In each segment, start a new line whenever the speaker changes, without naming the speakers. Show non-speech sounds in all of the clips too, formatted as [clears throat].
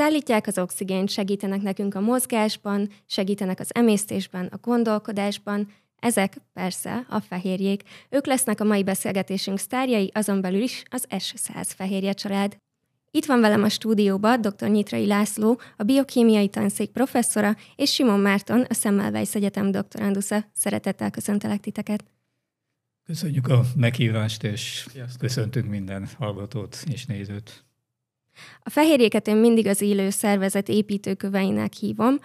Szállítják az oxigént, segítenek nekünk a mozgásban, segítenek az emésztésben, a gondolkodásban, ezek persze a fehérjék. Ők lesznek a mai beszélgetésünk sztárjai, azon belül is az S100 fehérje család. Itt van velem a stúdióban dr. Nyitrai László, a biokémiai tanszék professzora, és Simon Márton, a Semmelweis Egyetem doktorandusza. Szeretettel köszöntelek titeket.
Köszönjük a meghívást, és Sziasztok. köszöntünk minden hallgatót és nézőt.
A fehérjéket én mindig az élő szervezet építőköveinek hívom,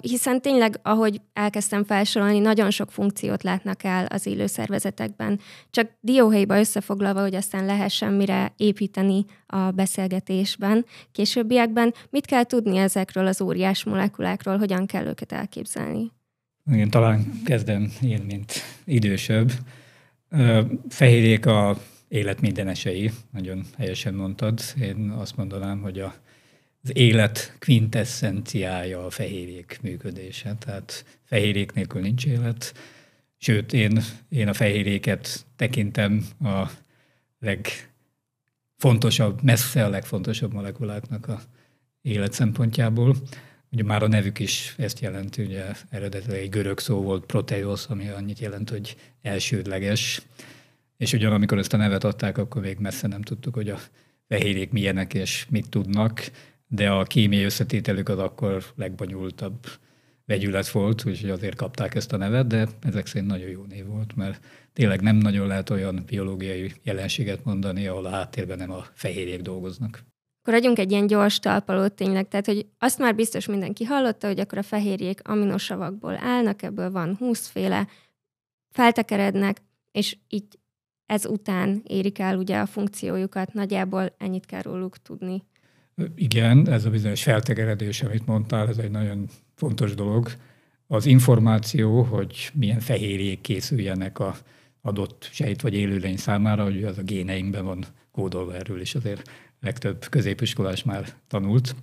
hiszen tényleg, ahogy elkezdtem felsorolni, nagyon sok funkciót látnak el az élő szervezetekben. Csak dióhéjba összefoglalva, hogy aztán lehessen mire építeni a beszélgetésben. Későbbiekben mit kell tudni ezekről az óriás molekulákról, hogyan kell őket elképzelni?
Igen, talán kezdem én, mint idősebb. Fehérjék a élet mindenesei, nagyon helyesen mondtad. Én azt mondanám, hogy a, az élet quintessenciája a fehérjék működése. Tehát fehérjék nélkül nincs élet. Sőt, én, én a fehérjéket tekintem a legfontosabb, messze a legfontosabb molekuláknak a élet szempontjából. Ugye már a nevük is ezt jelenti, ugye eredetileg egy görög szó volt proteos, ami annyit jelent, hogy elsődleges. És ugyan amikor ezt a nevet adták, akkor még messze nem tudtuk, hogy a fehérjék milyenek és mit tudnak, de a kémiai összetételük az akkor legbonyolultabb vegyület volt, úgyhogy azért kapták ezt a nevet, de ezek szerint nagyon jó név volt, mert tényleg nem nagyon lehet olyan biológiai jelenséget mondani, ahol a háttérben nem a fehérjék dolgoznak.
Akkor adjunk egy ilyen gyors talpalót tényleg, tehát hogy azt már biztos mindenki hallotta, hogy akkor a fehérjék aminosavakból állnak, ebből van 20 féle, feltekerednek, és így ez után érik el ugye a funkciójukat, nagyjából ennyit kell róluk tudni.
Igen, ez a bizonyos feltegeredés, amit mondtál, ez egy nagyon fontos dolog. Az információ, hogy milyen fehérjék készüljenek a adott sejt vagy élőlény számára, hogy az a géneinkben van kódolva erről is azért legtöbb középiskolás már tanult.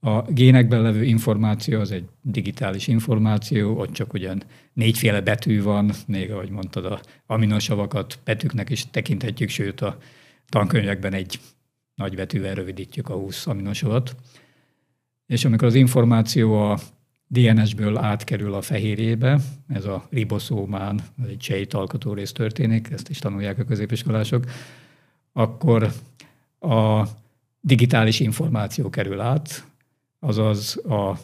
A génekben levő információ az egy digitális információ, ott csak ugyan négyféle betű van, még ahogy mondtad, a aminosavakat betűknek is tekinthetjük, sőt a tankönyvekben egy nagy betűvel rövidítjük a 20 aminosavat. És amikor az információ a DNS-ből átkerül a fehérjébe, ez a riboszómán, ez egy sejtalkotó rész történik, ezt is tanulják a középiskolások, akkor a digitális információ kerül át, azaz a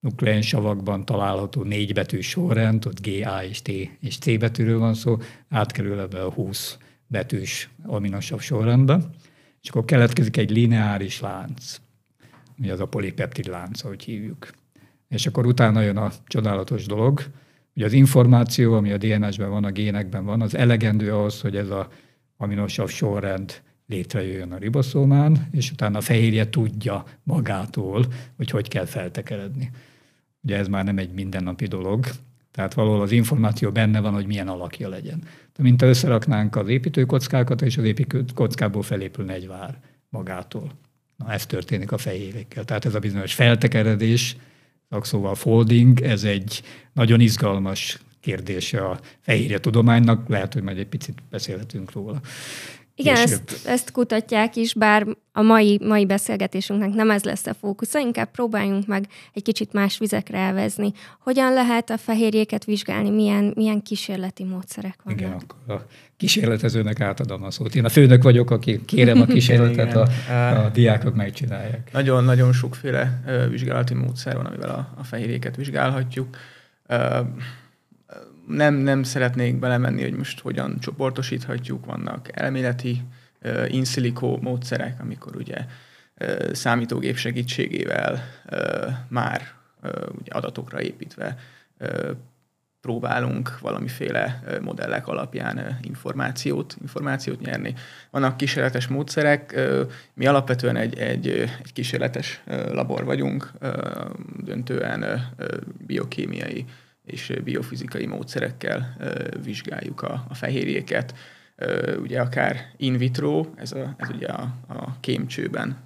nukleinsavakban található négy betűs sorrend, ott G, A és T és C betűről van szó, átkerül ebbe a 20 betűs aminosav sorrendbe, és akkor keletkezik egy lineáris lánc, mi az a polipeptid lánc, ahogy hívjuk. És akkor utána jön a csodálatos dolog, hogy az információ, ami a DNS-ben van, a génekben van, az elegendő ahhoz, hogy ez a aminosav sorrend létrejöjjön a riboszómán, és utána a fehérje tudja magától, hogy hogy kell feltekeredni. Ugye ez már nem egy mindennapi dolog, tehát valahol az információ benne van, hogy milyen alakja legyen. De mint ha összeraknánk az építőkockákat, és az építőkockából felépülne egy vár magától. Na, ez történik a fehérjékkel. Tehát ez a bizonyos feltekeredés, szakszóval folding, ez egy nagyon izgalmas kérdése a fehérje tudománynak, lehet, hogy majd egy picit beszélhetünk róla.
Igen, ezt, ezt kutatják is, bár a mai, mai beszélgetésünknek nem ez lesz a fókusza, inkább próbáljunk meg egy kicsit más vizekre elvezni. Hogyan lehet a fehérjéket vizsgálni, milyen, milyen kísérleti módszerek vannak?
Igen, akkor a kísérletezőnek átadom a szót. Én a főnök vagyok, aki [laughs] kérem a kísérletet, a, a diákok megcsinálják.
Nagyon-nagyon sokféle vizsgálati módszer van, amivel a, a fehérjéket vizsgálhatjuk nem, nem szeretnék belemenni, hogy most hogyan csoportosíthatjuk, vannak elméleti uh, in silico módszerek, amikor ugye uh, számítógép segítségével uh, már uh, ugye adatokra építve uh, próbálunk valamiféle modellek alapján információt, információt nyerni. Vannak kísérletes módszerek, mi alapvetően egy, egy, egy kísérletes labor vagyunk, döntően biokémiai és biofizikai módszerekkel vizsgáljuk a, a fehérjéket. Ugye akár in vitro, ez, a, ez ugye a, a kémcsőben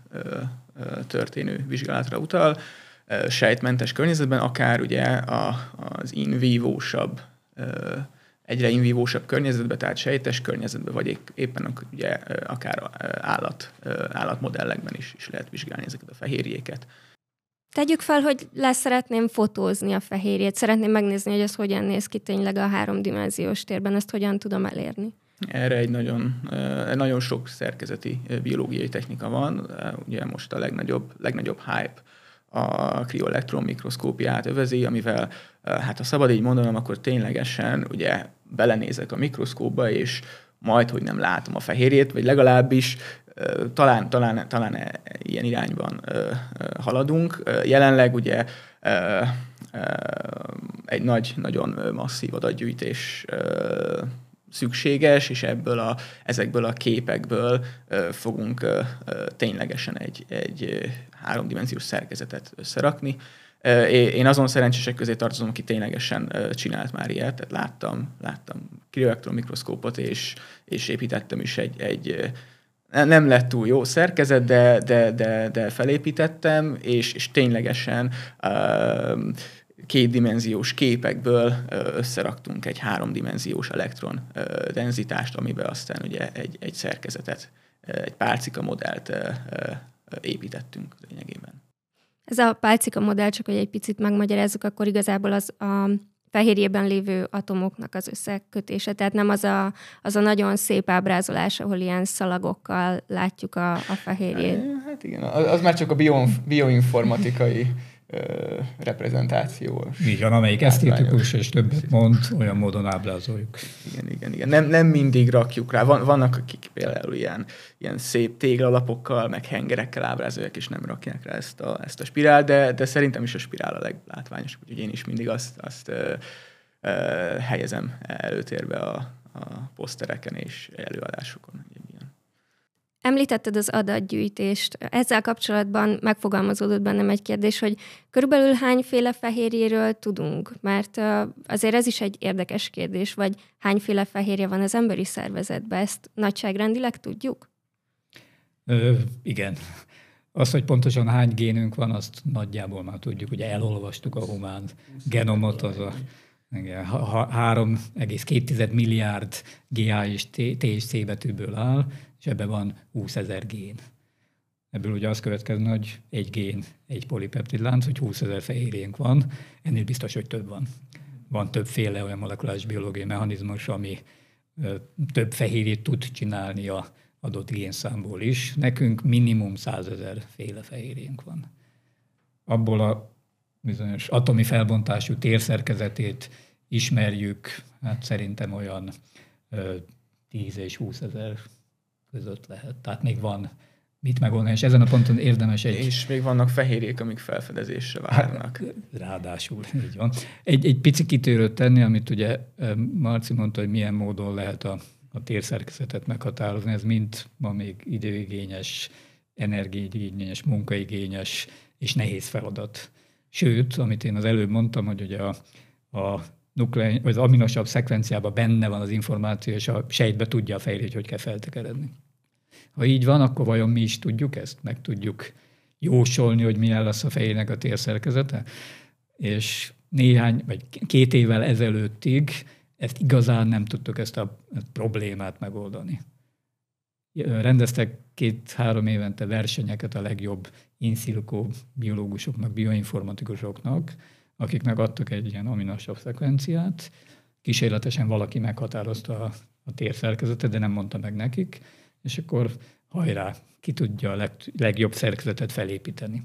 történő vizsgálatra utal, sejtmentes környezetben, akár ugye a, az in vivo-sabb egyre invívósabb környezetbe, tehát sejtes környezetbe, vagy éppen ugye akár állat, állatmodellekben is, is lehet vizsgálni ezeket a fehérjéket.
Tegyük fel, hogy leszeretném fotózni a fehérjét, szeretném megnézni, hogy ez hogyan néz ki tényleg a háromdimenziós térben, ezt hogyan tudom elérni.
Erre egy nagyon, nagyon sok szerkezeti biológiai technika van. Ugye most a legnagyobb, legnagyobb hype a krioelektron mikroszkópiát övezi, amivel, hát ha szabad így mondanom, akkor ténylegesen ugye belenézek a mikroszkóba, és majd, hogy nem látom a fehérjét, vagy legalábbis talán, talán, talán e, ilyen irányban haladunk. Jelenleg ugye egy nagy, nagyon masszív adatgyűjtés szükséges, és ebből a, ezekből a képekből fogunk ténylegesen egy, egy háromdimenziós szerkezetet összerakni. Én azon szerencsések közé tartozom, aki ténylegesen csinált már ilyet, tehát láttam, láttam krioelektron mikroszkópot, és, és építettem is egy, egy nem lett túl jó szerkezet, de, de, de, de felépítettem, és, és ténylegesen uh, kétdimenziós képekből összeraktunk egy háromdimenziós elektron denzitást, amiben aztán ugye egy, egy szerkezetet, egy pálcika modellt építettünk lényegében.
Ez a pálcika modell, csak hogy egy picit megmagyarázzuk, akkor igazából az a fehérjében lévő atomoknak az összekötése. Tehát nem az a, az a nagyon szép ábrázolás, ahol ilyen szalagokkal látjuk a, a fehérjét.
Hát igen, az már csak a bio, bioinformatikai reprezentáció.
Így van, amelyik esztétikus és többet mond, olyan módon ábrázoljuk.
Igen, igen, igen. Nem, nem mindig rakjuk rá. Van, vannak, akik például ilyen, ilyen szép téglalapokkal, meg hengerekkel ábrázolják, és nem rakják rá ezt a, ezt a spirál, de, de szerintem is a spirál a leglátványosabb, úgyhogy én is mindig azt, azt ö, ö, helyezem előtérbe a, a posztereken és előadásokon.
Említetted az adatgyűjtést. Ezzel kapcsolatban megfogalmazódott bennem egy kérdés, hogy körülbelül hányféle fehérjéről tudunk? Mert azért ez is egy érdekes kérdés, vagy hányféle fehérje van az emberi szervezetben? Ezt nagyságrendileg tudjuk?
Ö, igen. Az, hogy pontosan hány génünk van, azt nagyjából már tudjuk. Ugye elolvastuk a humán genomot, az a 3,2 milliárd GA és THC betűből áll, és ebben van 20 ezer gén. Ebből ugye az következne, hogy egy gén, egy polipeptidlánc, hogy 20 ezer fehérjénk van, ennél biztos, hogy több van. Van többféle olyan molekuláris biológiai mechanizmus, ami több fehérjét tud csinálni a adott génszámból is. Nekünk minimum 100 ezer féle fehérjénk van. Abból a bizonyos atomi felbontású térszerkezetét ismerjük, hát szerintem olyan 10 és 20 ezer között lehet. Tehát még van mit megoldani, és ezen a ponton érdemes egy...
És még vannak fehérjék, amik felfedezésre várnak. Hát,
ráadásul, így van. Egy, egy pici kitérőt tenni, amit ugye Marci mondta, hogy milyen módon lehet a, a térszerkezetet meghatározni, ez mind ma még időigényes, energiaigényes, munkaigényes és nehéz feladat. Sőt, amit én az előbb mondtam, hogy ugye a, a nuklein, vagy az aminosabb szekvenciában benne van az információ, és a sejtbe tudja a fejlődni, hogy hogy kell feltekeredni. Ha így van, akkor vajon mi is tudjuk ezt? Meg tudjuk jósolni, hogy milyen lesz a fejének a térszerkezete? És néhány, vagy két évvel ezelőttig ezt igazán nem tudtuk ezt a problémát megoldani. Rendeztek két-három évente versenyeket a legjobb in silico biológusoknak, bioinformatikusoknak, akiknek adtak egy ilyen aminosav szekvenciát, kísérletesen valaki meghatározta a, a térszerkezetet, de nem mondta meg nekik, és akkor hajrá, ki tudja a leg, legjobb szerkezetet felépíteni.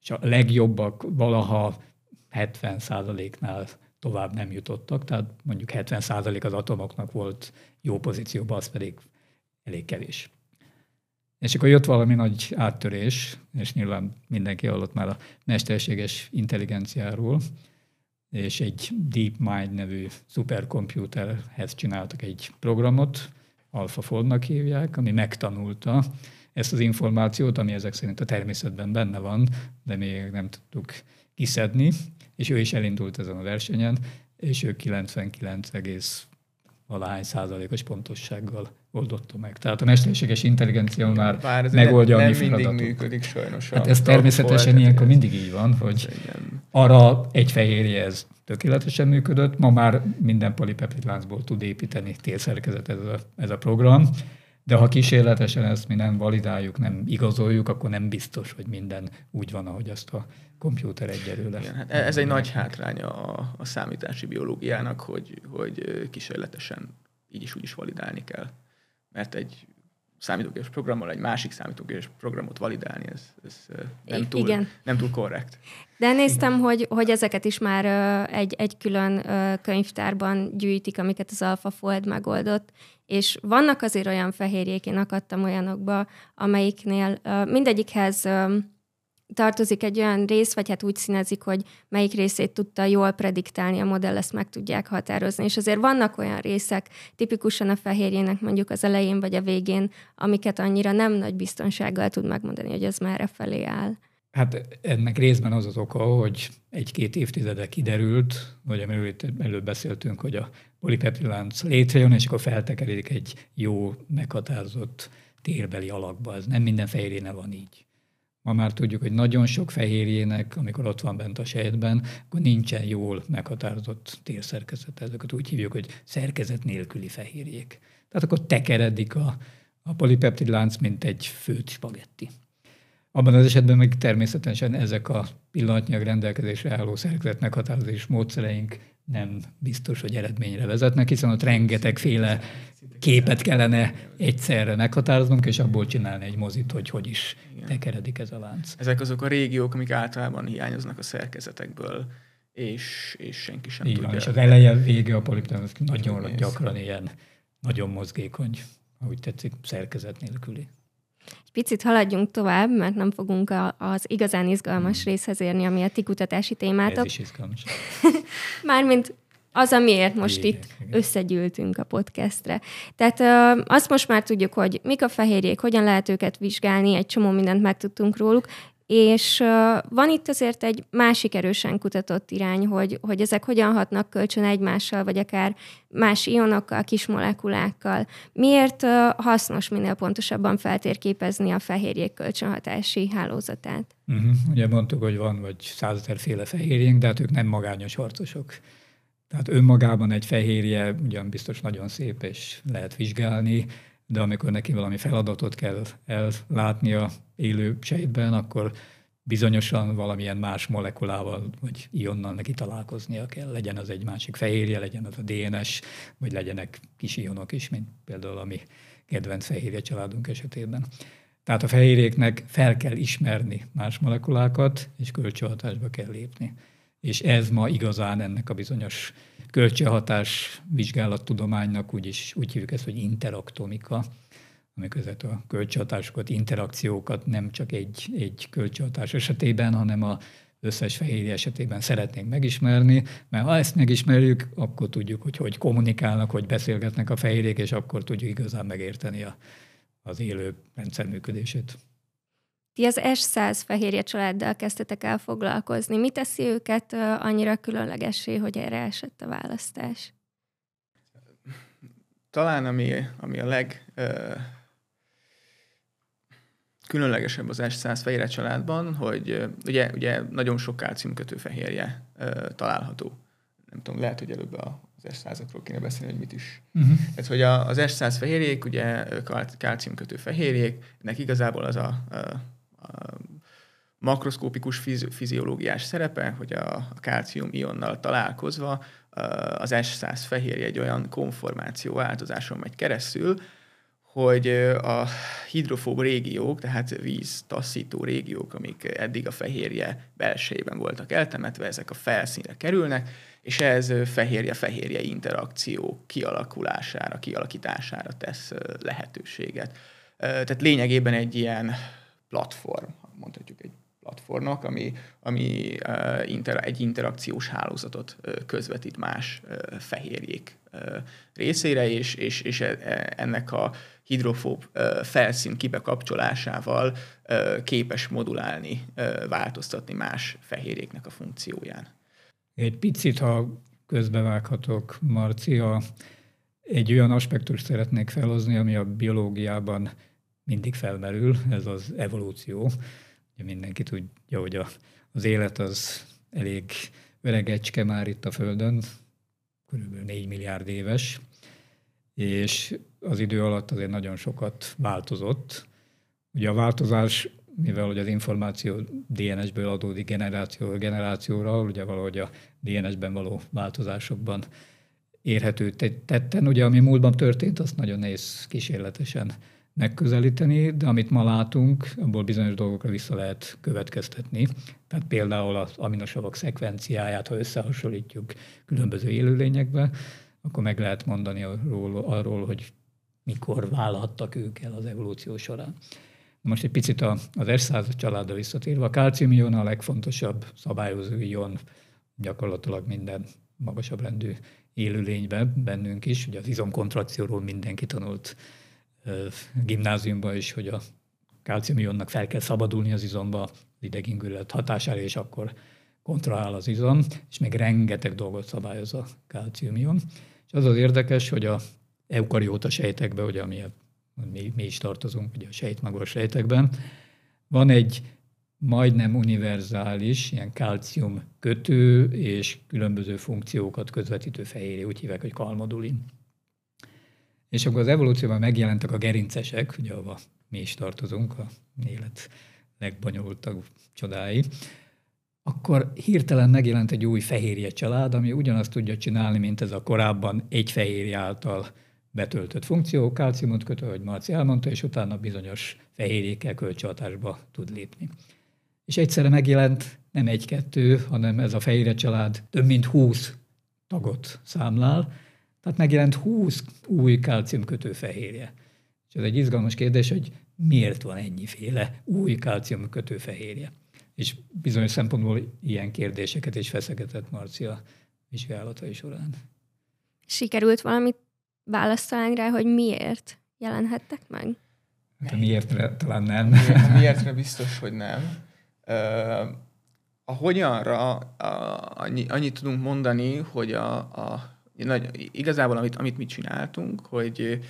És a legjobbak valaha 70%-nál tovább nem jutottak, tehát mondjuk 70% az atomoknak volt jó pozícióban, az pedig elég kevés. És akkor jött valami nagy áttörés, és nyilván mindenki hallott már a mesterséges intelligenciáról, és egy DeepMind nevű szuperkomputerhez csináltak egy programot, AlphaFold-nak hívják, ami megtanulta ezt az információt, ami ezek szerint a természetben benne van, de még nem tudtuk kiszedni, és ő is elindult ezen a versenyen, és ő 99, valahány százalékos pontossággal oldotta meg. Tehát a mesterséges intelligencia már
Bár ez
megoldja
nem,
a mi
mindig működik sajnos.
Hát ez természetesen ilyenkor mindig így van, hogy
igen.
arra egy fehérje ez tökéletesen működött, ma már minden polipeptidláncból tud építeni térszerkezet ez a, ez a program, de ha kísérletesen ezt mi nem validáljuk, nem igazoljuk, akkor nem biztos, hogy minden úgy van, ahogy azt a kompjúter egyelőre.
Igen, hát ez egy nagy hátránya a, a számítási biológiának, hogy, hogy kísérletesen így is úgy is validálni kell. Mert egy számítógépes programmal egy másik számítógépes programot validálni, ez, ez nem, túl,
igen.
nem túl korrekt.
De néztem, hogy, hogy ezeket is már egy, egy külön könyvtárban gyűjtik, amiket az AlphaFold megoldott, és vannak azért olyan fehérjék, én akadtam olyanokba, amelyiknél mindegyikhez tartozik egy olyan rész, vagy hát úgy színezik, hogy melyik részét tudta jól prediktálni a modell, ezt meg tudják határozni. És azért vannak olyan részek, tipikusan a fehérjének mondjuk az elején vagy a végén, amiket annyira nem nagy biztonsággal tud megmondani, hogy ez merre felé áll.
Hát ennek részben az az oka, hogy egy-két évtizede kiderült, vagy amiről előbb beszéltünk, hogy a polipeptidlánc létrejön, és akkor feltekeredik egy jó, meghatározott térbeli alakba. Ez nem minden fehérjéne van így. Ma már tudjuk, hogy nagyon sok fehérjének, amikor ott van bent a sejtben, akkor nincsen jól meghatározott térszerkezet. Ezeket úgy hívjuk, hogy szerkezet nélküli fehérjék. Tehát akkor tekeredik a, a polipeptidlánc, mint egy főtt spagetti. Abban az esetben meg természetesen ezek a pillanatnyilag rendelkezésre álló szerkezet meghatározás módszereink nem biztos, hogy eredményre vezetnek, hiszen ott rengetegféle képet kellene egyszerre meghatároznunk, és abból csinálni egy mozit, hogy hogy is
Igen.
tekeredik ez a lánc.
Ezek azok a régiók, amik általában hiányoznak a szerkezetekből, és, és senki sem
Így
tudja.
van, és az eleje, vége a polipeptidlánc nagyon gyakran ilyen, nagyon mozgékony, ahogy tetszik, szerkezet nélküli.
Picit haladjunk tovább, mert nem fogunk a, az igazán izgalmas részhez érni, ami a ti kutatási
Ez
témátok.
is izgalmas. [laughs]
Mármint az, amiért most itt
igen.
összegyűltünk a podcastre. Tehát ö, azt most már tudjuk, hogy mik a fehérjék, hogyan lehet őket vizsgálni, egy csomó mindent megtudtunk róluk, és van itt azért egy másik erősen kutatott irány, hogy, hogy ezek hogyan hatnak kölcsön egymással, vagy akár más ionokkal, kis molekulákkal. Miért hasznos minél pontosabban feltérképezni a fehérjék kölcsönhatási hálózatát?
Uh-huh. Ugye mondtuk, hogy van vagy százezerféle fehérjénk, de hát ők nem magányos harcosok. Tehát önmagában egy fehérje ugyan biztos nagyon szép, és lehet vizsgálni, de amikor neki valami feladatot kell ellátnia élő sejtben, akkor bizonyosan valamilyen más molekulával vagy ionnal neki találkoznia kell. Legyen az egy másik fehérje, legyen az a DNS, vagy legyenek kis ionok is, mint például a mi kedvenc fehérje családunk esetében. Tehát a fehérjéknek fel kell ismerni más molekulákat, és kölcsönhatásba kell lépni. És ez ma igazán ennek a bizonyos kölcsönhatás vizsgálattudománynak úgy, is, úgy hívjuk ezt, hogy interaktomika, amikor a kölcsönhatásokat, interakciókat nem csak egy, egy kölcsönhatás esetében, hanem a összes fehérje esetében szeretnénk megismerni, mert ha ezt megismerjük, akkor tudjuk, hogy hogy kommunikálnak, hogy beszélgetnek a fehérjék, és akkor tudjuk igazán megérteni a, az élő rendszer működését.
Ti az S100 fehérje családdal kezdtetek el foglalkozni. Mi teszi őket annyira különlegessé, hogy erre esett a választás?
Talán ami, ami a leg ö, különlegesebb az S100 fehérje családban, hogy ö, ugye, ugye nagyon sok kálciumkötő fehérje ö, található. Nem tudom, lehet, hogy előbb a- az S100-akról kéne beszélni, hogy mit is
Uh-huh.
Tehát, hogy a, az S100 fehérjék, ugye kál- kálciumkötő fehérjék, ennek igazából az a, a makroszkópikus fizi- fiziológiás szerepe, hogy a, kálcium ionnal találkozva az S100 fehérje egy olyan konformáció változáson megy keresztül, hogy a hidrofób régiók, tehát víz taszító régiók, amik eddig a fehérje belsejében voltak eltemetve, ezek a felszínre kerülnek, és ez fehérje-fehérje interakció kialakulására, kialakítására tesz lehetőséget. Tehát lényegében egy ilyen platform, mondhatjuk egy platformnak, ami, ami ö, inter, egy interakciós hálózatot ö, közvetít más ö, fehérjék részére, és, és, és e- e- ennek a hidrofób felszín kibekapcsolásával képes modulálni, változtatni más fehérjéknek a funkcióján.
Egy picit, ha közbevághatok, Marcia, egy olyan aspektust szeretnék felhozni, ami a biológiában mindig felmerül, ez az evolúció. Ugye mindenki tudja, hogy a, az élet az elég öregecske már itt a Földön, körülbelül 4 milliárd éves, és az idő alatt azért nagyon sokat változott. Ugye a változás, mivel hogy az információ DNS-ből adódik generációról generációra, ugye valahogy a DNS-ben való változásokban érhető tetten. Ugye, ami múltban történt, azt nagyon nehéz kísérletesen megközelíteni, de amit ma látunk, abból bizonyos dolgokra vissza lehet következtetni. Tehát például az aminosavak szekvenciáját, ha összehasonlítjuk különböző élőlényekbe, akkor meg lehet mondani arról, arról hogy mikor válhattak ők el az evolúció során. Most egy picit az S100 családra visszatérve, a kálciumion a legfontosabb szabályozó ion gyakorlatilag minden magasabb rendű élőlényben, bennünk is. Ugye az izomkontrakcióról mindenki tanult gimnáziumban is, hogy a kálciumionnak fel kell szabadulni az izomba az idegingület hatására, és akkor kontraáll az izom, és még rengeteg dolgot szabályoz a kálciumion. És az az érdekes, hogy a eukarióta sejtekben, ugye, ami mi, mi is tartozunk ugye a sejtmagos sejtekben, van egy majdnem univerzális, ilyen kalcium kötő és különböző funkciókat közvetítő fehérje, úgy hívják, hogy kalmodulin. És akkor az evolúcióban megjelentek a gerincesek, ugye ahova mi is tartozunk, a élet legbonyolultabb csodái, akkor hirtelen megjelent egy új fehérje család, ami ugyanazt tudja csinálni, mint ez a korábban egy fehérje által betöltött funkció, kalciumot kötő, ahogy Marci elmondta, és utána bizonyos fehérjékkel kölcsönhatásba tud lépni. És egyszerre megjelent nem egy-kettő, hanem ez a fehérje család több mint 20 tagot számlál, tehát megjelent 20 új kálciumkötő fehérje. És ez egy izgalmas kérdés, hogy miért van ennyiféle új kálciumkötő fehérje. És bizonyos szempontból ilyen kérdéseket is feszegetett Marcia vizsgálatai során.
Sikerült valamit választalni rá, hogy miért jelenhettek meg?
Hát miért talán nem.
Miért, [laughs] miértre biztos, hogy nem. Uh, a hogyanra uh, annyi, annyit tudunk mondani, hogy a, a nagy, igazából amit, amit mi csináltunk, hogy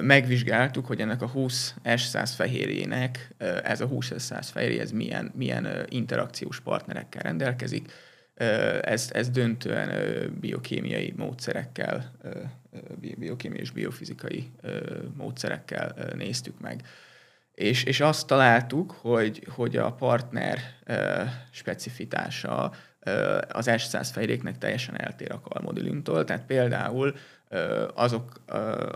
megvizsgáltuk, hogy ennek a 20 S100 fehérjének, ez a 20 S100 fehérje, ez milyen, milyen interakciós partnerekkel rendelkezik. Ez, ez döntően biokémiai módszerekkel, biokémiai és biofizikai módszerekkel néztük meg. És, és azt találtuk, hogy, hogy a partner specifitása az S100 fejléknek teljesen eltér a kalmodulintól, tehát például azok,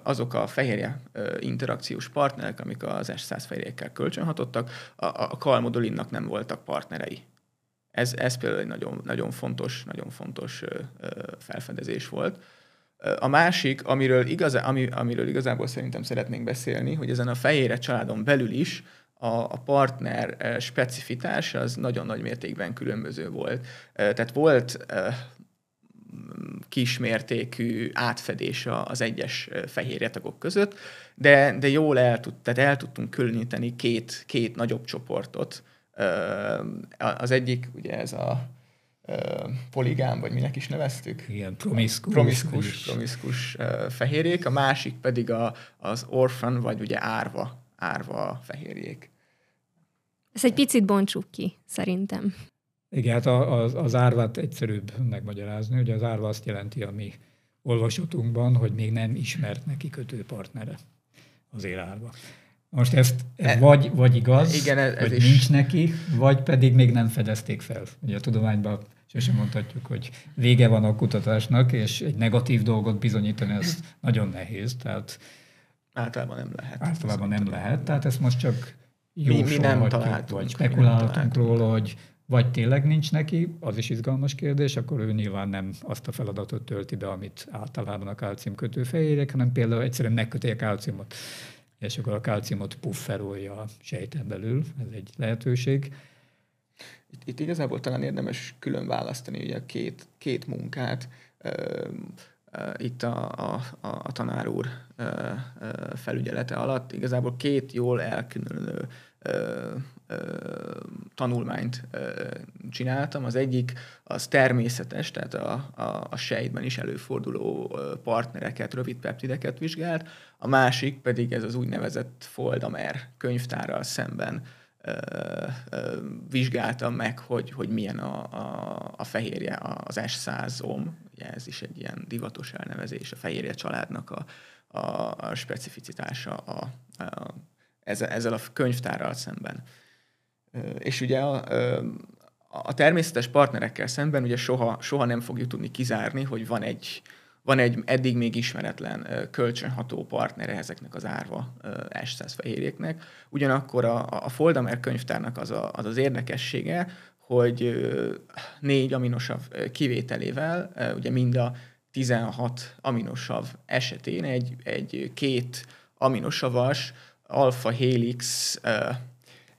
azok a fehérje interakciós partnerek, amik az S100 fejlékkel kölcsönhatottak, a, a kalmodulinnak nem voltak partnerei. Ez, ez például egy nagyon, nagyon fontos, nagyon fontos felfedezés volt. A másik, amiről, igazá, ami, amiről igazából szerintem szeretnénk beszélni, hogy ezen a fehérje családon belül is a, a partner eh, specifitás az nagyon nagy mértékben különböző volt. Eh, tehát volt eh, kismértékű átfedés az egyes fehérjetagok között, de, de jól el, tud, tehát el tudtunk különíteni két, két nagyobb csoportot. Az egyik, ugye ez a poligám, vagy minek is neveztük?
Igen, promiszkus.
Promiszkus, promiszkus fehérjék, a másik pedig a, az orphan, vagy ugye árva árva fehérjék.
Ez egy picit bontsuk ki, szerintem.
Igen, hát az, az árvát egyszerűbb megmagyarázni. Ugye az árva azt jelenti a mi olvasatunkban, hogy még nem ismert neki kötő partnere az élárva. Most ezt ez e, vagy, vagy igaz, igen, ez, ez hogy is. nincs neki, vagy pedig még nem fedezték fel. Ugye a tudományban sosem mondhatjuk, hogy vége van a kutatásnak, és egy negatív dolgot bizonyítani, ez [clears throat] nagyon nehéz. Tehát
Általában nem lehet.
Általában nem lehet, tehát ezt most csak mi, mi nem találtunk, vagy spekuláltunk róla, hogy vagy tényleg nincs neki, az is izgalmas kérdés, akkor ő nyilván nem azt a feladatot tölti be, amit általában a kálcium kötőfehérjek, hanem például egyszerűen megköti a kálciumot, és akkor a kálciumot pufferolja a sejten belül, ez egy lehetőség.
Itt, itt igazából talán érdemes külön választani ugye a két, két munkát itt a, a, a tanár úr felügyelete alatt igazából két jól elkülönülő tanulmányt csináltam. Az egyik az természetes, tehát a, a, a sejtben is előforduló partnereket, rövid peptideket vizsgált, a másik pedig ez az úgynevezett Foldamer könyvtárral szemben vizsgáltam meg, hogy, hogy milyen a, a, a fehérje, az S100-om, ugye ez is egy ilyen divatos elnevezés, a fehérje családnak a, a, a specificitása a, a, ezzel, ezzel a könyvtárral szemben. És ugye a, a természetes partnerekkel szemben ugye soha, soha nem fogjuk tudni kizárni, hogy van egy, van egy eddig még ismeretlen kölcsönható partnere ezeknek az árva S100 fehérjéknek. Ugyanakkor a, a Foldamer könyvtárnak az, a, az az érdekessége, hogy négy aminosav kivételével, ugye mind a 16 aminosav esetén egy, egy két aminosavas alfa helix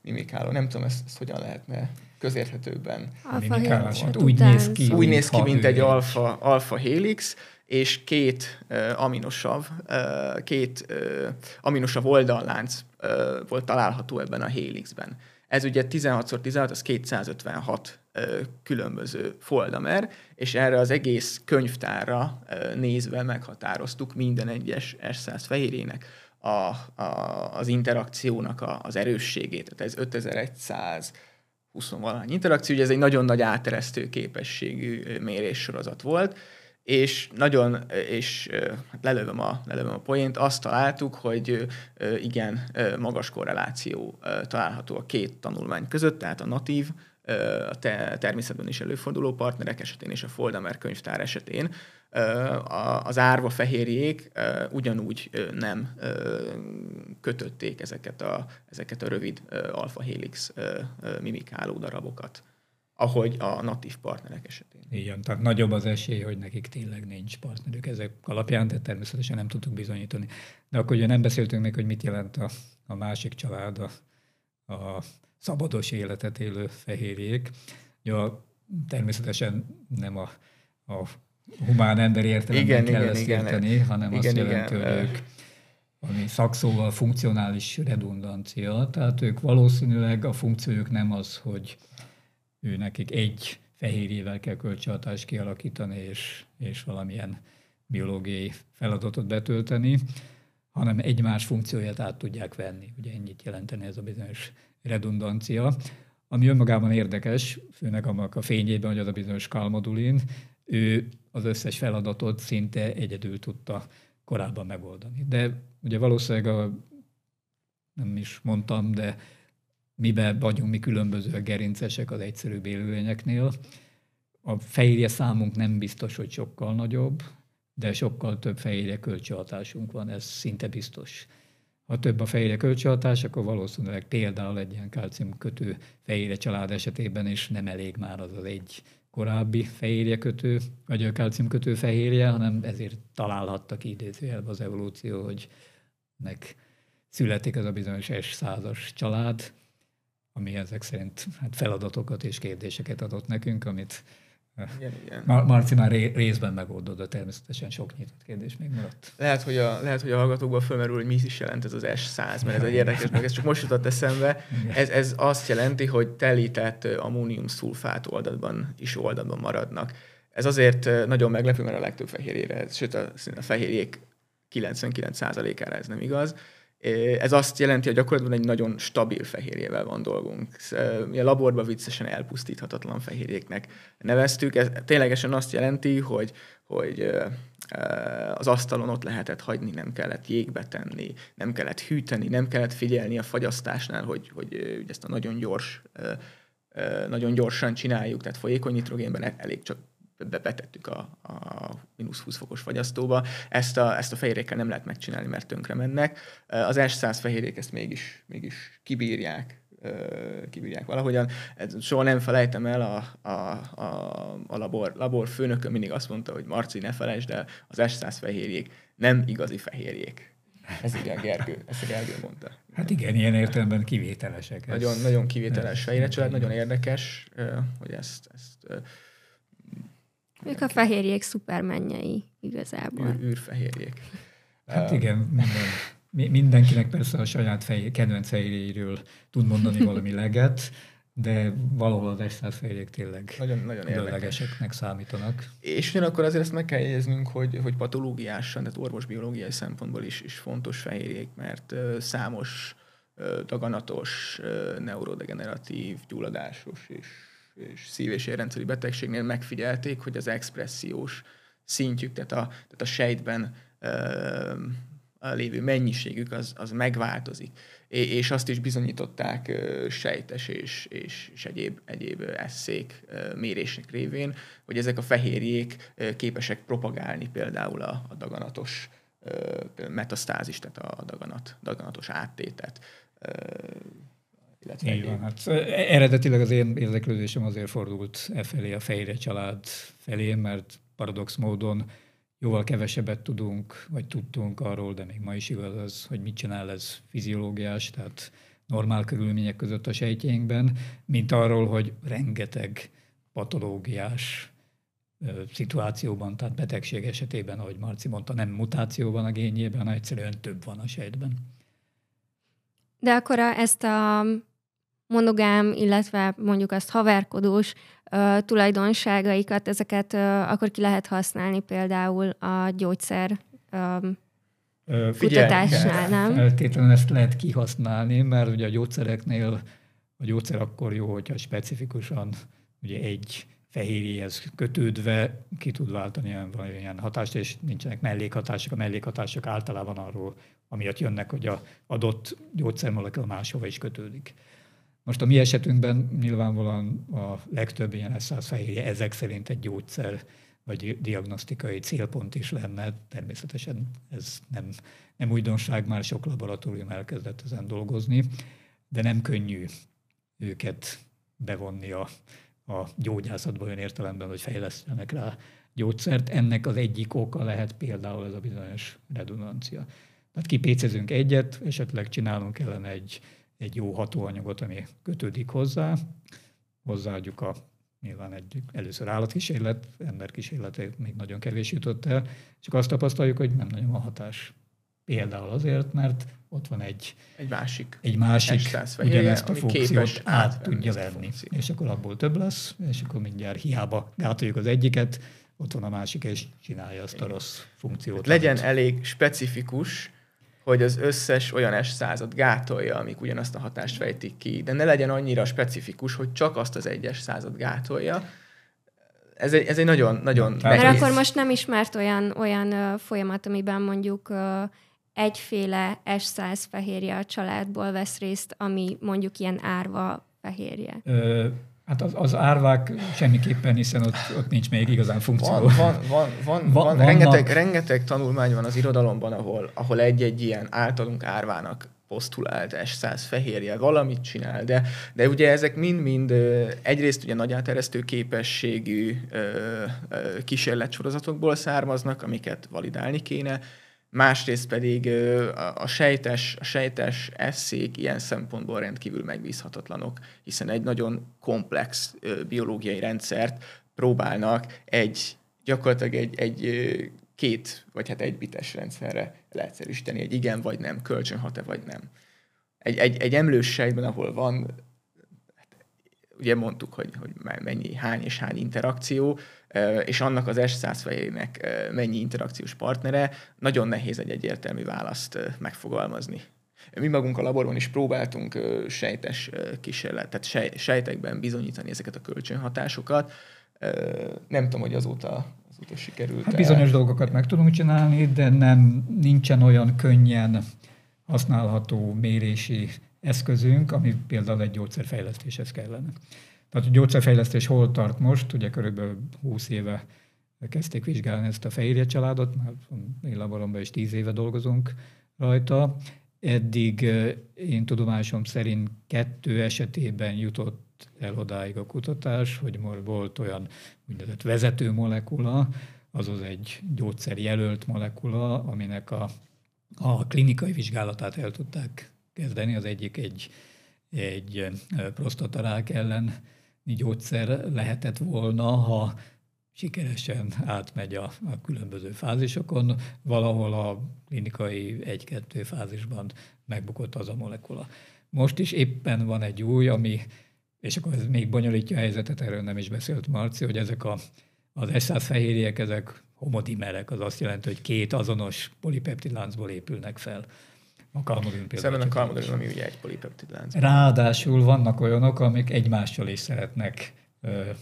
mimikáló. Nem tudom, ezt, ezt hogyan lehetne közérthetőbben.
Alfa
úgy néz ki,
úgy néz ki, mint egy alfa, alfa helix, és két uh, aminosav, uh, két uh, aminosav oldallánc uh, volt található ebben a helixben. Ez ugye 16x16, az 256 uh, különböző foldamer, és erre az egész könyvtárra nézve meghatároztuk minden egyes S100 fehérjének a, a, az interakciónak a, az erősségét. Tehát ez 5100 20 valahány interakció, ugye ez egy nagyon nagy áteresztő képességű méréssorozat volt, és nagyon, és lelövöm a, lelövöm a poént, azt találtuk, hogy igen, magas korreláció található a két tanulmány között, tehát a natív, a természetben is előforduló partnerek esetén és a Foldamer könyvtár esetén. Az árva fehérjék ugyanúgy nem kötötték ezeket a, ezeket a rövid alfa helix mimikáló darabokat ahogy a natív partnerek esetén.
Igen, tehát nagyobb az esély, hogy nekik tényleg nincs partnerük ezek alapján, de természetesen nem tudtuk bizonyítani. De akkor ugye nem beszéltünk még, hogy mit jelent a, a másik család, a, a szabados életet élő fehérjék. Ja, természetesen nem a, a humán ember értelemben kell igen, ezt igen, érteni, igen, hanem igen, azt jelenti, igen. hogy ők ami szakszóval funkcionális redundancia, tehát ők valószínűleg a funkciójuk nem az, hogy ő nekik egy fehérjével kell kölcsönhatást kialakítani, és, és valamilyen biológiai feladatot betölteni, hanem egymás funkcióját át tudják venni. Ugye ennyit jelenteni ez a bizonyos redundancia, ami önmagában érdekes, főleg annak a fényében, hogy az a bizonyos kalmodulin, ő az összes feladatot szinte egyedül tudta korábban megoldani. De ugye valószínűleg a, nem is mondtam, de miben vagyunk mi különbözőek gerincesek az egyszerűbb élőlényeknél. A fehérje számunk nem biztos, hogy sokkal nagyobb, de sokkal több fehérje kölcsönhatásunk van, ez szinte biztos. Ha több a fehérje kölcsönhatás, akkor valószínűleg például egy ilyen kálcium kötő fehérje család esetében is nem elég már az az egy korábbi fehérje kötő, vagy a kálcium kötő fehérje, hanem ezért találhatta ki idézőjelben az evolúció, hogy nek születik ez a bizonyos S100-as család, ami ezek szerint hát feladatokat és kérdéseket adott nekünk, amit igen, igen. Mar- Marci már részben megoldod, de természetesen sok nyitott kérdés még maradt.
Lehet, hogy a, lehet, hogy a hallgatókban fölmerül, hogy mi is jelent ez az S100, mert ez egy érdekes, meg ez csak most jutott eszembe. Ez, ez azt jelenti, hogy telített ammónium szulfát oldatban is oldatban maradnak. Ez azért nagyon meglepő, mert a legtöbb fehérjére, sőt a, a fehérjék 99%-ára ez nem igaz ez azt jelenti, hogy gyakorlatilag egy nagyon stabil fehérjével van dolgunk. Mi a laborban viccesen elpusztíthatatlan fehérjéknek neveztük. Ez ténylegesen azt jelenti, hogy, hogy az asztalon ott lehetett hagyni, nem kellett jégbe tenni, nem kellett hűteni, nem kellett figyelni a fagyasztásnál, hogy, hogy ezt a nagyon gyors nagyon gyorsan csináljuk, tehát folyékony nitrogénben elég csak betettük a, a mínusz 20 fokos fagyasztóba. Ezt a, ezt a fehérjékkel nem lehet megcsinálni, mert tönkre mennek. Az S100 fehérjék ezt mégis, mégis kibírják, kibírják valahogyan. Soha nem felejtem el, a, a, a, a labor, labor főnökön mindig azt mondta, hogy Marci, ne felejtsd el, az S100 fehérjék nem igazi fehérjék. Ez igen, Gergő, ezt a Gergő mondta.
Hát igen, ilyen értelemben kivételesek.
Nagyon, nagyon kivételes fehérje család, nagyon érdekes, hogy ezt, ezt
ők a fehérjék szupermennyei igazából.
Űr, űrfehérjék.
Hát igen, minden mindenkinek persze a saját fej, kedvenc fehérjéről tud mondani valami leget, de valahol az extra fehérjék tényleg nagyon, nagyon különlegeseknek számítanak.
És ugyanakkor azért ezt meg kell jegyeznünk, hogy, hogy patológiásan, tehát orvosbiológiai szempontból is, is fontos fehérjék, mert uh, számos uh, daganatos, uh, neurodegeneratív, gyulladásos és, és szív- és érrendszeri betegségnél megfigyelték, hogy az expressziós szintjük, tehát a, tehát a sejtben a lévő mennyiségük az, az megváltozik. És azt is bizonyították sejtes és, és, és egyéb, egyéb eszék mérések révén, hogy ezek a fehérjék képesek propagálni például a, a daganatos metasztázis, tehát a daganat, daganatos áttétet.
Illetve Így van, hát eredetileg az én érdeklődésem azért fordult e felé, a fehérje család felé, mert paradox módon jóval kevesebbet tudunk, vagy tudtunk arról, de még ma is igaz az, hogy mit csinál ez fiziológiás, tehát normál körülmények között a sejtjeinkben, mint arról, hogy rengeteg patológiás szituációban, tehát betegség esetében, ahogy Marci mondta, nem mutációban a gényében, hanem egyszerűen több van a sejtben.
De akkor a, ezt a monogám, illetve mondjuk azt haverkodós uh, tulajdonságaikat, ezeket uh, akkor ki lehet használni például a gyógyszer um, kutatásnál, nem?
Feltétlenül ezt lehet kihasználni, mert ugye a gyógyszereknél a gyógyszer akkor jó, hogyha specifikusan ugye egy fehérjéhez kötődve ki tud váltani ilyen, ilyen hatást, és nincsenek mellékhatások. A mellékhatások általában arról, amiatt jönnek, hogy a adott gyógyszermolekula máshova is kötődik. Most a mi esetünkben nyilvánvalóan a legtöbb ilyen száz fehérje ezek szerint egy gyógyszer vagy diagnosztikai célpont is lenne. Természetesen ez nem, nem újdonság, már sok laboratórium elkezdett ezen dolgozni, de nem könnyű őket bevonni a, a gyógyászatba olyan értelemben, hogy fejlesztenek rá gyógyszert. Ennek az egyik oka lehet például ez a bizonyos redundancia. Tehát kipécezünk egyet, esetleg csinálunk ellen egy egy jó hatóanyagot, ami kötődik hozzá, hozzáadjuk a nyilván egy, először állatkísérlet, emberkísérlete még nagyon kevés jutott el, csak azt tapasztaljuk, hogy nem nagyon van hatás. Például azért, mert ott van egy,
egy másik,
egy másik ugyanezt a funkciót át tudja venni. És akkor abból több lesz, és akkor mindjárt hiába gátoljuk az egyiket, ott van a másik, és csinálja azt a rossz funkciót.
Legyen amit. elég specifikus, hogy az összes olyan S század gátolja, amik ugyanazt a hatást fejtik ki, de ne legyen annyira specifikus, hogy csak azt az egyes század gátolja. Ez egy, ez egy nagyon, nagyon
Mert nehéz. akkor most nem ismert olyan, olyan uh, folyamat, amiben mondjuk uh, egyféle S100 fehérje a családból vesz részt, ami mondjuk ilyen árva fehérje. Ö,
Hát az, az árvák semmiképpen, hiszen ott, ott nincs még igazán funkció.
Van, van, van, van, van rengeteg, rengeteg tanulmány van az irodalomban, ahol, ahol egy-egy ilyen általunk árvának posztulált S100 fehérje valamit csinál, de, de ugye ezek mind-mind egyrészt ugye nagy áteresztő képességű kísérletsorozatokból származnak, amiket validálni kéne, másrészt pedig a sejtes, a sejtes eszék ilyen szempontból rendkívül megbízhatatlanok, hiszen egy nagyon komplex biológiai rendszert próbálnak egy gyakorlatilag egy, egy két, vagy hát egy bites rendszerre leegyszerűsíteni, egy igen vagy nem, kölcsönhat-e vagy nem. Egy, egy, egy emlős sejtben, ahol van ugye mondtuk, hogy, hogy mennyi, hány és hány interakció, és annak az S100 fejének mennyi interakciós partnere, nagyon nehéz egy egyértelmű választ megfogalmazni. Mi magunk a laborban is próbáltunk sejtes kísérlet, tehát sejtekben bizonyítani ezeket a kölcsönhatásokat. Nem tudom, hogy azóta, azóta sikerült.
Hát bizonyos dolgokat meg tudunk csinálni, de nem nincsen olyan könnyen használható mérési eszközünk, ami például egy gyógyszerfejlesztéshez kellene. Tehát a gyógyszerfejlesztés hol tart most? Ugye körülbelül 20 éve kezdték vizsgálni ezt a fehérje családot, már laboromban is 10 éve dolgozunk rajta. Eddig én tudomásom szerint kettő esetében jutott el odáig a kutatás, hogy volt olyan úgynevezett vezető molekula, azaz egy gyógyszerjelölt molekula, aminek a, a klinikai vizsgálatát el tudták kezdeni. Az egyik egy, egy prostatarák ellen gyógyszer lehetett volna, ha sikeresen átmegy a, a különböző fázisokon, valahol a klinikai egy-kettő fázisban megbukott az a molekula. Most is éppen van egy új, ami, és akkor ez még bonyolítja a helyzetet, erről nem is beszélt Marci, hogy ezek a, az S100 fehérjek, ezek homodimerek, az azt jelenti, hogy két azonos polipeptidláncból épülnek fel.
A kalmodin például. Szemben a kalmodin, ami ugye egy polipeptidlánc.
Ráadásul vannak olyanok, amik egymással is szeretnek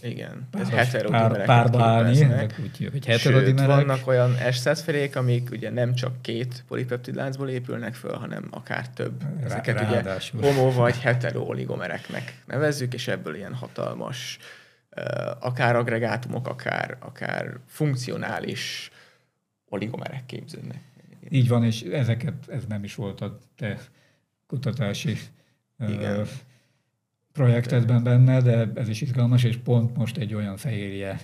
igen,
ez pár, párba állni, úgy, hogy
Sőt, vannak olyan S100 amik ugye nem csak két polipeptidláncból épülnek föl, hanem akár több. Ezeket Ráadásul. ugye homo vagy hetero oligomereknek nevezzük, és ebből ilyen hatalmas akár agregátumok, akár, akár funkcionális oligomerek képződnek.
Így van, és ezeket, ez nem is volt a te kutatási Igen. Uh, projektedben benne, de ez is izgalmas, és pont most egy olyan fehérje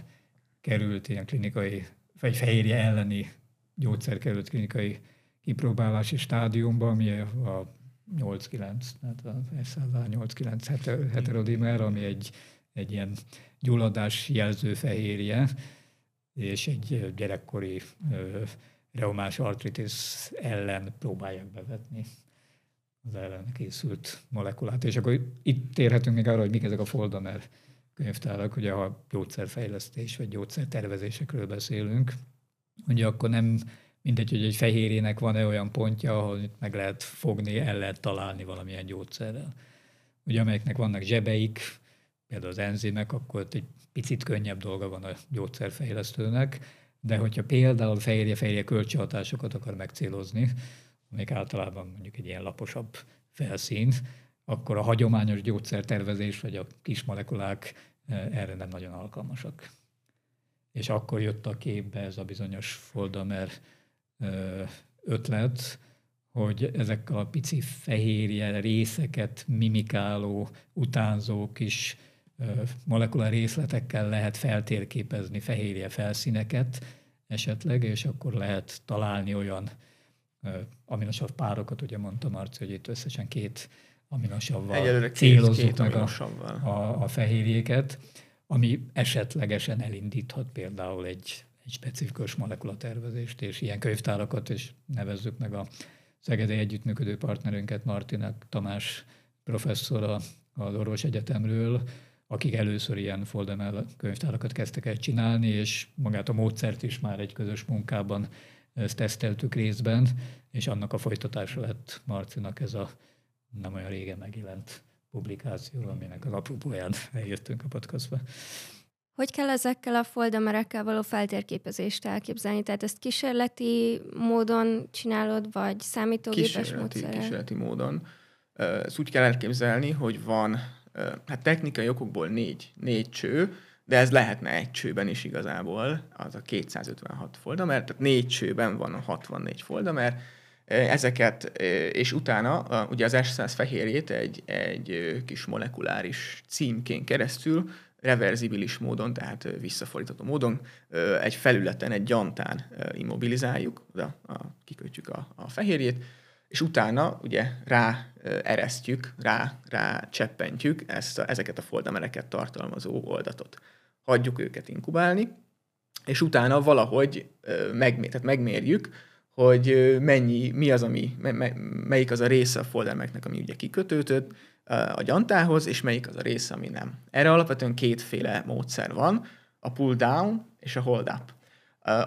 került ilyen klinikai, vagy fehérje elleni gyógyszer került klinikai kipróbálási stádiumba, ami a 8-9, tehát a SLA 8-9 heterodimer, ami egy, egy ilyen gyulladás jelző fehérje, és egy gyerekkori reumás artritis ellen próbálják bevetni az ellen készült molekulát. És akkor itt térhetünk még arra, hogy mik ezek a foldamer könyvtárak, ugye ha gyógyszerfejlesztés vagy gyógyszertervezésekről beszélünk, ugye akkor nem mindegy, hogy egy fehérjének van-e olyan pontja, ahol meg lehet fogni, el lehet találni valamilyen gyógyszerrel. Ugye amelyeknek vannak zsebeik, például az enzimek, akkor egy picit könnyebb dolga van a gyógyszerfejlesztőnek, de hogyha például fehérje-fehérje kölcsönhatásokat akar megcélozni, amelyik általában mondjuk egy ilyen laposabb felszín, akkor a hagyományos gyógyszertervezés vagy a kis molekulák eh, erre nem nagyon alkalmasak. És akkor jött a képbe ez a bizonyos foldamer eh, ötlet, hogy ezekkel a pici fehérje részeket mimikáló, utánzó kis molekulár részletekkel lehet feltérképezni fehérje felszíneket esetleg, és akkor lehet találni olyan aminosav párokat, ugye mondta Marci, hogy itt összesen két aminosavval célozzuk meg a, a, a fehérjéket, ami esetlegesen elindíthat például egy, egy specifikus molekulatervezést, és ilyen könyvtárakat is nevezzük meg a Szegedi együttműködő partnerünket, Martinak Tamás professzor az Orvos Egyetemről, akik először ilyen Foldemel könyvtárakat kezdtek el csinálni, és magát a módszert is már egy közös munkában ezt teszteltük részben, és annak a folytatása lett Marcinak ez a nem olyan régen megjelent publikáció, aminek az apropóján eljöttünk a podcastba.
Hogy kell ezekkel a foldamerekkel való feltérképezést elképzelni? Tehát ezt kísérleti módon csinálod, vagy számítógépes kísérleti, módszerrel?
Kísérleti módon. Ezt úgy kell elképzelni, hogy van, hát technikai okokból négy, négy cső, de ez lehetne egy csőben is igazából, az a 256 foldamer, tehát négy csőben van a 64 foldamer, ezeket, és utána ugye az S100 fehérjét egy, egy kis molekuláris címkén keresztül, reverzibilis módon, tehát visszafordítható módon egy felületen, egy gyantán immobilizáljuk, oda kikötjük a, a fehérjét, és utána ugye rá eresztjük, rá, rá cseppentjük ezt a, ezeket a foldamereket tartalmazó oldatot hagyjuk őket inkubálni, és utána valahogy meg, tehát megmérjük, hogy mennyi, mi az, ami, melyik az a része a foldermeknek, ami ugye kikötődött a gyantához, és melyik az a része, ami nem. Erre alapvetően kétféle módszer van, a pull down és a hold up.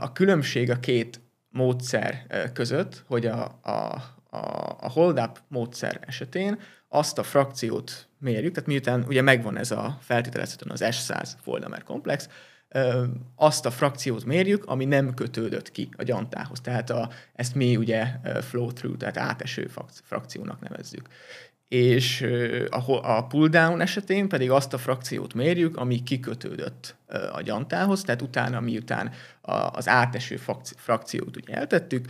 A különbség a két módszer között, hogy a, a, a, a hold up módszer esetén azt a frakciót mérjük, tehát miután ugye megvan ez a feltételezhetően az S100 foldamer komplex, azt a frakciót mérjük, ami nem kötődött ki a gyantához. Tehát a, ezt mi ugye flow-through, tehát áteső frakciónak nevezzük és a, a pull-down esetén pedig azt a frakciót mérjük, ami kikötődött a gyantához, tehát utána, miután az áteső frakciót ugye eltettük,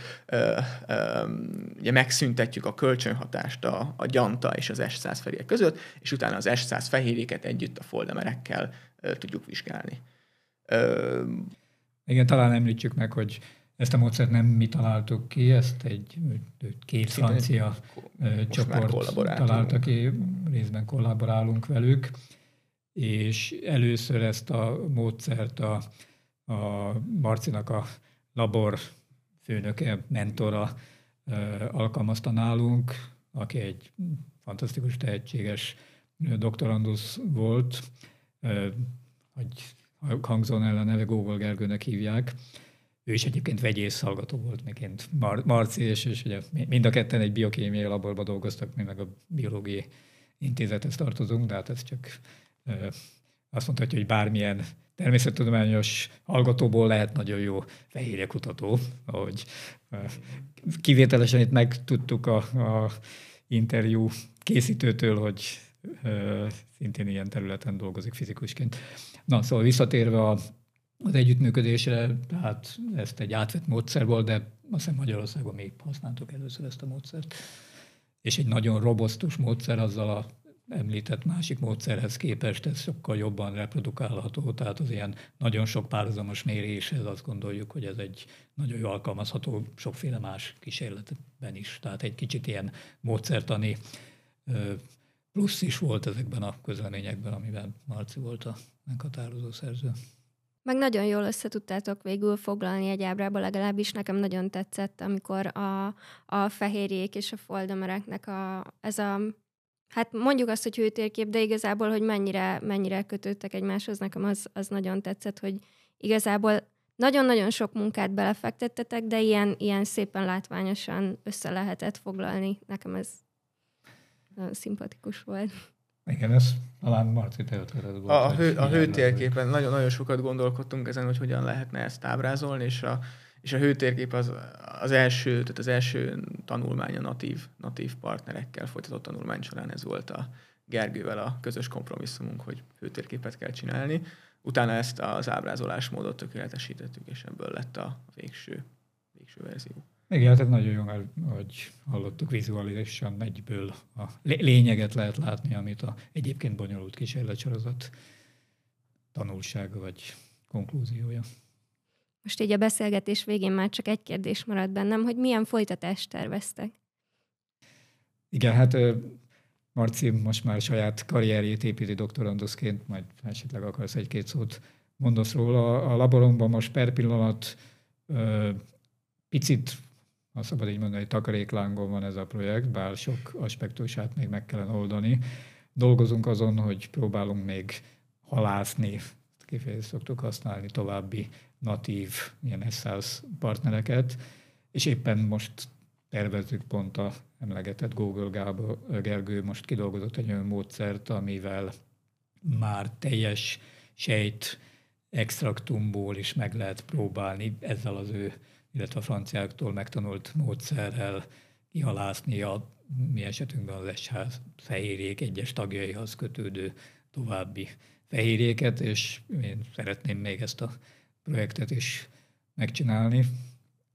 ugye megszüntetjük a kölcsönhatást a, a gyanta és az S100 fehérje között, és utána az S100 fehérjéket együtt a foldamerekkel tudjuk vizsgálni.
Igen, talán említsük meg, hogy ezt a módszert nem mi találtuk ki, ezt egy két francia csoport találta ki, részben kollaborálunk velük, és először ezt a módszert a, a Marcinak a labor főnöke, mentora alkalmazta nálunk, aki egy fantasztikus, tehetséges doktorandusz volt, hogy hangzón el a neve Gógol Gergőnek hívják. Ő is egyébként vegyész hallgató volt, miként Mar- Marci, és, és ugye mind a ketten egy biokémiai laborban dolgoztak, mi meg a biológiai intézethez tartozunk, de hát ez csak azt mondhatja, hogy bármilyen természettudományos hallgatóból lehet nagyon jó fehérje kutató, ahogy kivételesen itt megtudtuk a, a interjú készítőtől, hogy szintén ilyen területen dolgozik fizikusként. Na, szóval visszatérve a, az együttműködésre, tehát ezt egy átvett módszer volt, de azt hiszem Magyarországon még használtuk először ezt a módszert. És egy nagyon robosztus módszer azzal a említett másik módszerhez képest ez sokkal jobban reprodukálható, tehát az ilyen nagyon sok párhuzamos méréshez azt gondoljuk, hogy ez egy nagyon jó alkalmazható sokféle más kísérletben is. Tehát egy kicsit ilyen módszertani plusz is volt ezekben a közleményekben, amiben Marci volt a meghatározó szerző.
Meg nagyon jól összetudtátok végül foglalni egy ábrába, legalábbis nekem nagyon tetszett, amikor a, a fehérjék és a foldamereknek a, ez a Hát mondjuk azt, hogy hőtérkép, de igazából, hogy mennyire, mennyire kötődtek egymáshoz, nekem az, az nagyon tetszett, hogy igazából nagyon-nagyon sok munkát belefektettetek, de ilyen, ilyen szépen látványosan össze lehetett foglalni. Nekem ez nagyon szimpatikus volt.
Igen, ez talán Marci volt.
A, a, hő, a hőtérképen nagyon-nagyon sokat gondolkodtunk ezen, hogy hogyan lehetne ezt ábrázolni, és a, és a hőtérkép az, az első, tehát az első tanulmány a natív, natív partnerekkel folytatott tanulmány során ez volt a Gergővel a közös kompromisszumunk, hogy hőtérképet kell csinálni. Utána ezt az ábrázolásmódot tökéletesítettük, és ebből lett a végső, végső verzió.
Igen, tehát nagyon jó, mert hogy hallottuk vizuálisan egyből a lényeget lehet látni, amit a egyébként bonyolult kísérletsorozat tanulsága vagy konklúziója.
Most így a beszélgetés végén már csak egy kérdés maradt bennem, hogy milyen folytatást terveztek?
Igen, hát Marci most már saját karrierjét építi doktoranduszként, majd esetleg akarsz egy-két szót mondasz róla. A laboromban most per pillanat picit, ha szabad így mondani, takaréklángon van ez a projekt, bár sok aspektusát még meg kellene oldani. Dolgozunk azon, hogy próbálunk még halászni, kifejezést szoktuk használni, további natív ilyen SaaS partnereket, és éppen most tervezzük pont a emlegetett Google Gábor, Gergő most kidolgozott egy olyan módszert, amivel már teljes sejt extraktumból is meg lehet próbálni ezzel az ő, illetve a franciáktól megtanult módszerrel kihalászni a mi esetünkben az SH fehérjék egyes tagjaihoz kötődő további fehérjéket, és én szeretném még ezt a projektet is megcsinálni.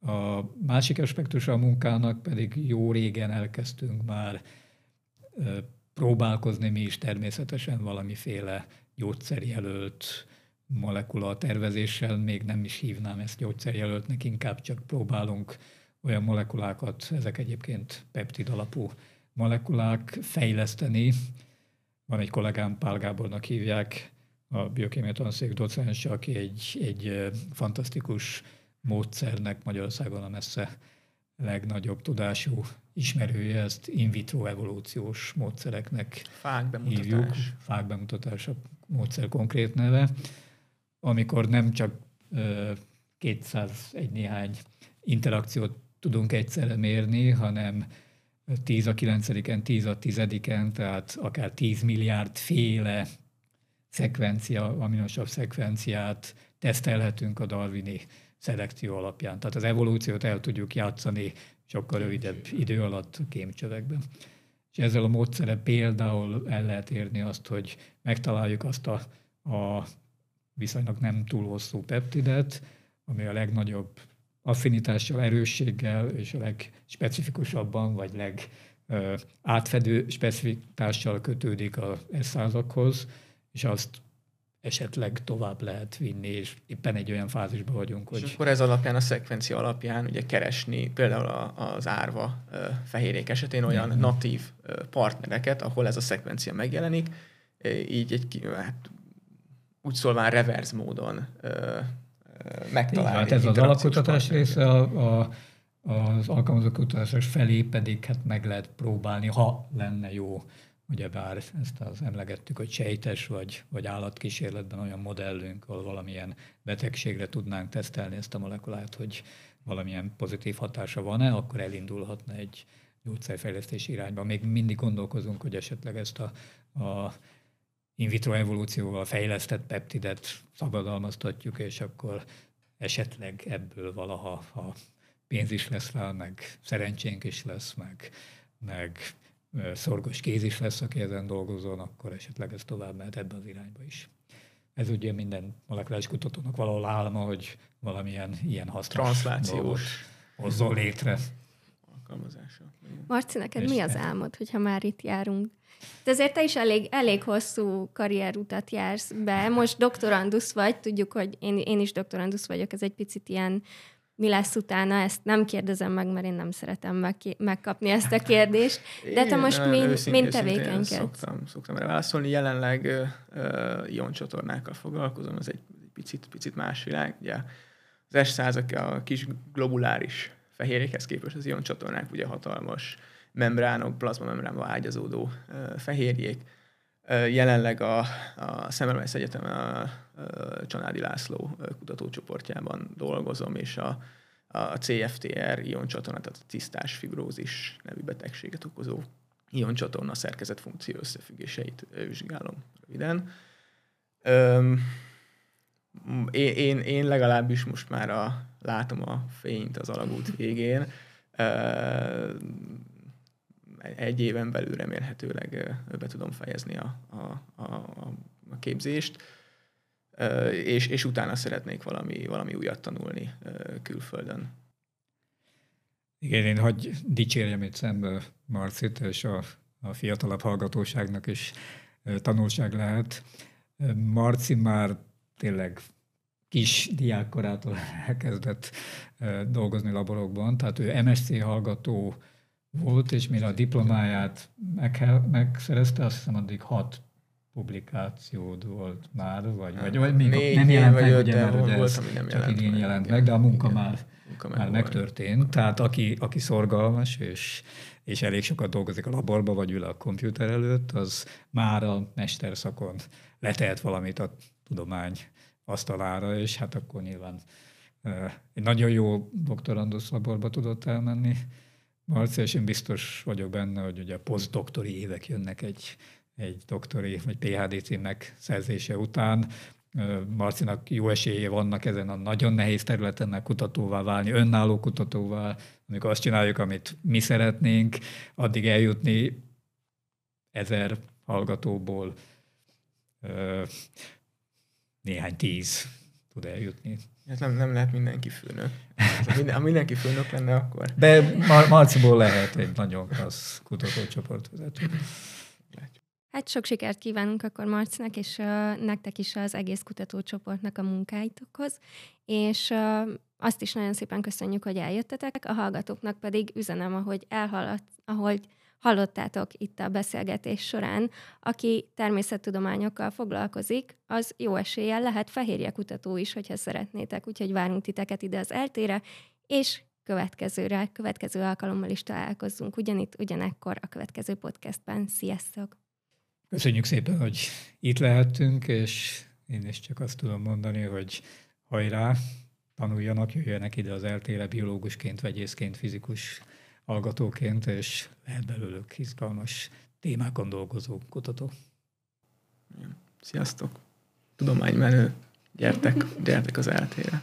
A másik aspektusa a munkának pedig jó régen elkezdtünk már próbálkozni mi is természetesen valamiféle gyógyszerjelölt molekula tervezéssel, még nem is hívnám ezt gyógyszerjelöltnek, inkább csak próbálunk olyan molekulákat, ezek egyébként peptid alapú molekulák fejleszteni. Van egy kollégám, Pál Gábornak hívják, a biokémia tanszék docens, aki egy, egy fantasztikus módszernek Magyarországon a messze legnagyobb tudású ismerője, ezt in vitro evolúciós módszereknek
Fák bemutatás.
hívjuk. Fák bemutatás a módszer konkrét neve, amikor nem csak 201 néhány interakciót tudunk egyszerre mérni, hanem 10 a 9-en, 10 a 10-en, tehát akár 10 milliárd féle szekvencia, aminosav szekvenciát tesztelhetünk a darwini szelekció alapján. Tehát az evolúciót el tudjuk játszani sokkal rövidebb idő alatt a kémcsövekben. És ezzel a módszere például el lehet érni azt, hogy megtaláljuk azt a, a viszonylag nem túl hosszú peptidet, ami a legnagyobb affinitással, erősséggel és a legspecifikusabban, vagy leg átfedő specifitással kötődik a százakhoz, és azt esetleg tovább lehet vinni, és éppen egy olyan fázisban vagyunk,
és hogy... akkor ez alapján, a szekvencia alapján ugye keresni például az árva fehérjék esetén olyan mm-hmm. natív partnereket, ahol ez a szekvencia megjelenik, így egy, hát úgy szólván reverse módon megtalálni.
Hát ez az alapkutatás része, a, a, az alkalmazott kutatás felé pedig hát meg lehet próbálni, ha lenne jó ugyebár ezt az emlegettük, hogy sejtes vagy, vagy állatkísérletben olyan modellünk, ahol valamilyen betegségre tudnánk tesztelni ezt a molekulát, hogy valamilyen pozitív hatása van-e, akkor elindulhatna egy gyógyszerfejlesztési irányba. Még mindig gondolkozunk, hogy esetleg ezt a, a in vitro evolúcióval fejlesztett peptidet szabadalmaztatjuk, és akkor esetleg ebből valaha ha pénz is lesz rá, meg szerencsénk is lesz, meg, meg szorgos kéz is lesz, aki ezen dolgozon, akkor esetleg ez tovább mehet ebbe az irányba is. Ez ugye minden molekuláris kutatónak valahol álma, hogy valamilyen ilyen hasznos
Transzlációs.
hozzon létre.
Alkalmazása.
Marci, neked mi az álmod, hogyha már itt járunk? De azért te is elég, elég hosszú karrierutat jársz be. Most doktorandusz vagy, tudjuk, hogy én, én is doktorandusz vagyok, ez egy picit ilyen mi lesz utána, ezt nem kérdezem meg, mert én nem szeretem meg, megkapni ezt a kérdést. De te most mind, mind tevékenykedsz.
Szoktam, szoktam válaszolni. Jelenleg uh, uh, ioncsatornákkal foglalkozom, ez egy, egy picit, picit más világ. Ugye az s a kis globuláris fehérjékhez képest az ioncsatornák ugye hatalmas membránok, plazmamembránba ágyazódó fehérjék. Jelenleg a, a Szemmelweis Egyetem a, a Csanádi László kutatócsoportjában dolgozom, és a, a CFTR ioncsatorna, tehát a tisztás fibrózis nevű betegséget okozó ioncsatorna szerkezet funkció összefüggéseit vizsgálom röviden. Öm, én, én, én legalábbis most már a, látom a fényt az alagút végén. Egy éven belül remélhetőleg be tudom fejezni a, a, a, a képzést és, és utána szeretnék valami, valami újat tanulni külföldön.
Igen, én hagy dicsérjem itt szembe Marcit, és a, a fiatalabb hallgatóságnak is tanulság lehet. Marci már tényleg kis diákkorától elkezdett dolgozni laborokban, tehát ő MSC hallgató volt, és mire a diplomáját meg, megszerezte, azt hiszem addig hat publikációd volt már, vagy, vagy, vagy még Négy nem jelent meg, ugye, mert ugye ez nem csak idén jelent meg, de a munka igen. már, munka már megtörtént. Munka. Tehát aki, aki szorgalmas, és, és elég sokat dolgozik a laborba, vagy ül a komputer előtt, az már a mesterszakon letehet valamit a tudomány asztalára, és hát akkor nyilván egy nagyon jó doktorandusz laborba tudott elmenni. Marci, és én biztos vagyok benne, hogy ugye a posztdoktori évek jönnek egy egy doktori vagy PHD cím megszerzése után. Marcinak jó esélye vannak ezen a nagyon nehéz területen kutatóvá válni, önálló kutatóvá, amikor azt csináljuk, amit mi szeretnénk, addig eljutni ezer hallgatóból néhány tíz tud eljutni.
Ez nem, nem lehet mindenki főnök. Ha mindenki főnök lenne, akkor...
De Mar- Marciból lehet egy nagyon klassz kutatócsoportvezető.
Hát sok sikert kívánunk akkor Marcinak, és uh, nektek is az egész kutatócsoportnak a munkáitokhoz, és uh, azt is nagyon szépen köszönjük, hogy eljöttetek, a hallgatóknak pedig üzenem, ahogy elhaladt, ahogy hallottátok itt a beszélgetés során, aki természettudományokkal foglalkozik, az jó eséllyel lehet fehérje kutató is, hogyha szeretnétek, úgyhogy várunk titeket ide az eltére, és következőre, következő alkalommal is találkozzunk ugyanitt, ugyanekkor a következő podcastben. Sziasztok!
Köszönjük szépen, hogy itt lehettünk, és én is csak azt tudom mondani, hogy hajrá, tanuljanak, jöjjenek ide az eltére biológusként, vegyészként, fizikus hallgatóként, és lehet belőlük izgalmas témákon dolgozó kutató.
Sziasztok! Tudománymenő, gyertek, gyertek az eltére!